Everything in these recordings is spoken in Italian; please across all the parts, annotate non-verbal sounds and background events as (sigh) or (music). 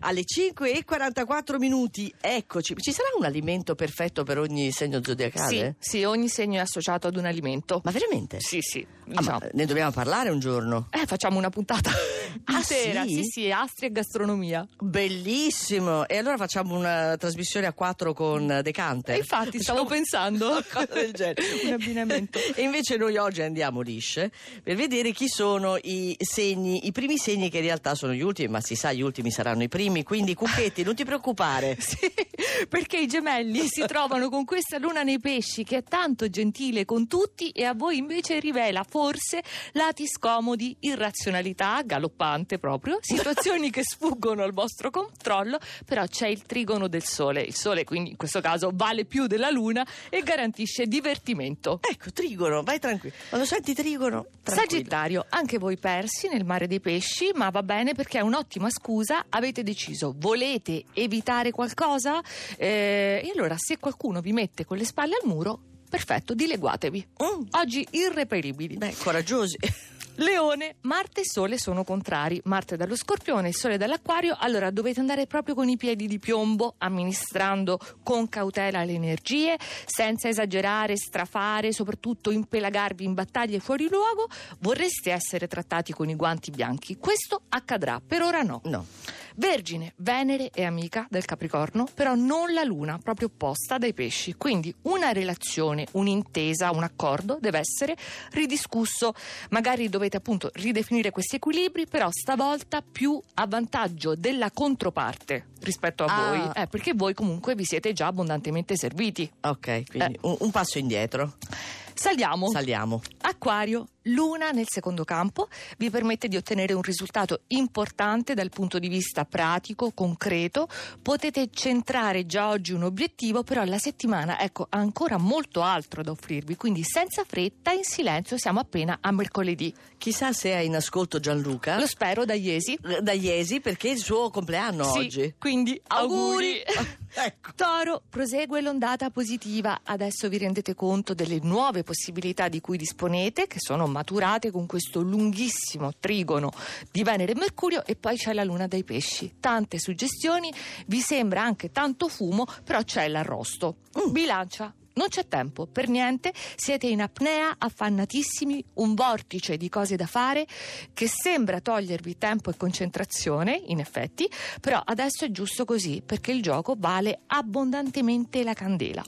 Alle 5 e 44 minuti. Eccoci. Ci sarà un alimento perfetto per ogni segno Sì, zodiacale? sì, ogni segno è associato ad un alimento. Ma veramente? Sì, sì. Ah, diciamo. ma ne dobbiamo parlare un giorno. Eh, facciamo una puntata Ah, (laughs) intera. sì? Sì, sì, astri e gastronomia. Bellissimo! E allora facciamo una trasmissione a quattro con Decanter. E infatti stavo pensando Una cosa del genere. (laughs) un abbinamento. (laughs) E invece noi oggi andiamo lisce per vedere chi sono i segni, i primi segni che in realtà sono gli ultimi, ma si sa gli ultimi saranno i primi, quindi Cucchetti non ti preoccupare. (laughs) Sì, perché i gemelli si (laughs) trovano con questa luna nei pesci che è tanto gentile con tutti e a voi invece rivela forse lati scomodi, irrazionalità galoppante proprio, (laughs) situazioni che sfuggono al vostro controllo, però c'è il trigono del sole. Il sole quindi in questo caso vale più della luna e garantisce divertimento. Ecco, Trigono, vai tranquillo. Quando senti Trigono, tranquillo. Sagittario, anche voi persi nel mare dei pesci, ma va bene perché è un'ottima scusa. Avete deciso, volete evitare qualcosa? Eh, e allora, se qualcuno vi mette con le spalle al muro, perfetto, dileguatevi. Mm. Oggi irreperibili. Beh, coraggiosi. (laughs) Leone, Marte e Sole sono contrari. Marte dallo Scorpione, il Sole dall'Acquario. Allora dovete andare proprio con i piedi di piombo, amministrando con cautela le energie, senza esagerare, strafare, soprattutto impelagarvi in battaglie fuori luogo. Vorreste essere trattati con i guanti bianchi. Questo accadrà, per ora no. No. Vergine, Venere è amica del Capricorno, però non la Luna, proprio opposta dai pesci. Quindi una relazione, un'intesa, un accordo deve essere ridiscusso. Magari dovete appunto ridefinire questi equilibri, però stavolta più a vantaggio della controparte rispetto a Ah. voi. Eh, perché voi comunque vi siete già abbondantemente serviti. Ok, quindi un, un passo indietro. Saliamo. Saliamo. Acquario, Luna nel secondo campo vi permette di ottenere un risultato importante dal punto di vista pratico, concreto. Potete centrare già oggi un obiettivo, però la settimana ecco, ha ancora molto altro da offrirvi, quindi senza fretta, in silenzio, siamo appena a mercoledì. Chissà se è in ascolto Gianluca. Lo spero da Iesi. Da Iesi perché è il suo compleanno Sì, oggi. quindi auguri. (laughs) ecco. Toro, prosegue l'ondata positiva. Adesso vi rendete conto delle nuove possibilità di cui disponete, che sono maturate con questo lunghissimo trigono di Venere e Mercurio, e poi c'è la Luna dei pesci. Tante suggestioni, vi sembra anche tanto fumo, però c'è l'arrosto. Bilancia. Non c'è tempo, per niente, siete in apnea, affannatissimi, un vortice di cose da fare che sembra togliervi tempo e concentrazione, in effetti, però adesso è giusto così, perché il gioco vale abbondantemente la candela.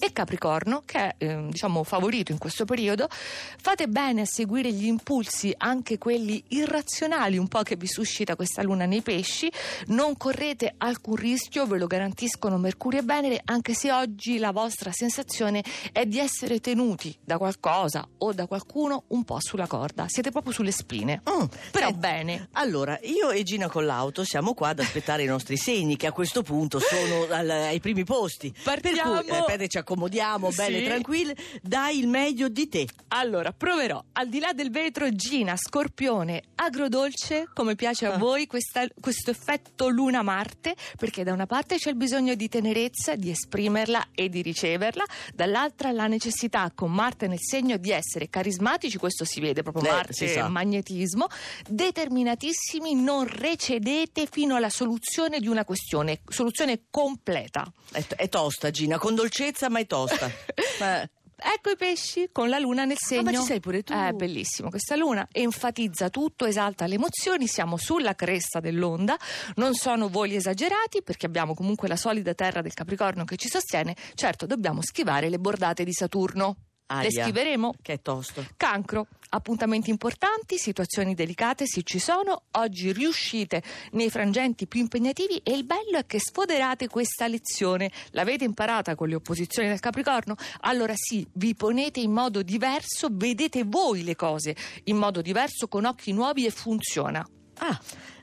E Capricorno, che è eh, diciamo favorito in questo periodo, fate bene a seguire gli impulsi, anche quelli irrazionali, un po' che vi suscita questa luna nei pesci. Non correte alcun rischio, ve lo garantiscono Mercurio e Venere, anche se oggi la vostra sensazione è di essere tenuti da qualcosa o da qualcuno un po' sulla corda. Siete proprio sulle spine. Mm. Però Eh, bene. Allora, io e Gina con l'auto siamo qua ad aspettare i nostri segni che a questo punto sono al- ai primi posti. Partiamo. Per cui, eh, ci accomodiamo, belle Sì. tranquille, dai il meglio di te. Allora, proverò. Al di là del vetro, Gina, scorpione, agrodolce, come piace a Ah. voi, questa- questo effetto luna-Marte, perché da una parte c'è il bisogno di tenerezza, di esprimerla e di riceverla, dall'altra la necessità con Marte nel segno di essere carismatici, questo si vede proprio Eh, Marte, magnetismo, determinatissimi, non recedete fino alla soluzione di una questione, soluzione completa. È, è tosta Gina, con dolcezza ma è tosta. (laughs) Eh, Ecco i pesci con la luna nel segno. ma ci sei pure tu. È bellissimo. Questa luna enfatizza tutto, esalta le emozioni. Siamo sulla cresta dell'onda. Non sono voli esagerati perché abbiamo comunque la solida terra del Capricorno che ci sostiene. Certo, dobbiamo schivare le bordate di Saturno. Aia, schiveremo. Che è tosto. Cancro, appuntamenti importanti, situazioni delicate sì ci sono, oggi riuscite nei frangenti più impegnativi e il bello è che sfoderate questa lezione. L'avete imparata con le opposizioni del Capricorno? Allora sì, vi ponete in modo diverso, vedete voi le cose in modo diverso, con occhi nuovi e funziona. Ah,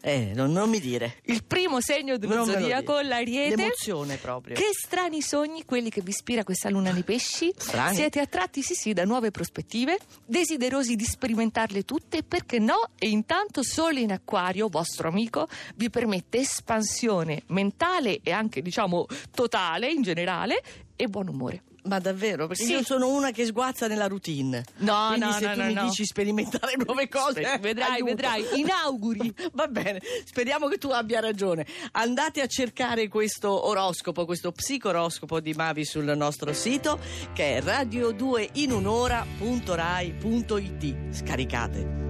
Eh, non, non mi dire. Il primo segno dello Non zodiaco, l'ariete. L'emozione proprio. Che strani sogni quelli che vi ispira questa luna nei pesci. Strani? Siete attratti, sì, sì, da nuove prospettive, desiderosi di sperimentarle tutte, perché no? E intanto solo in acquario, vostro amico, vi permette espansione mentale e anche, diciamo, totale in generale e buon umore. Ma davvero? Perché Sì. io sono una che sguazza nella routine. No, Quindi no, se no, tu no, mi no. dici sperimentare nuove cose, Sper- vedrai, aiuto. vedrai, inauguri. (laughs) Va bene, speriamo che tu abbia ragione. Andate a cercare questo oroscopo, questo psicoroscopo di Mavi sul nostro sito che è radio2inunora.rai.it. Scaricate.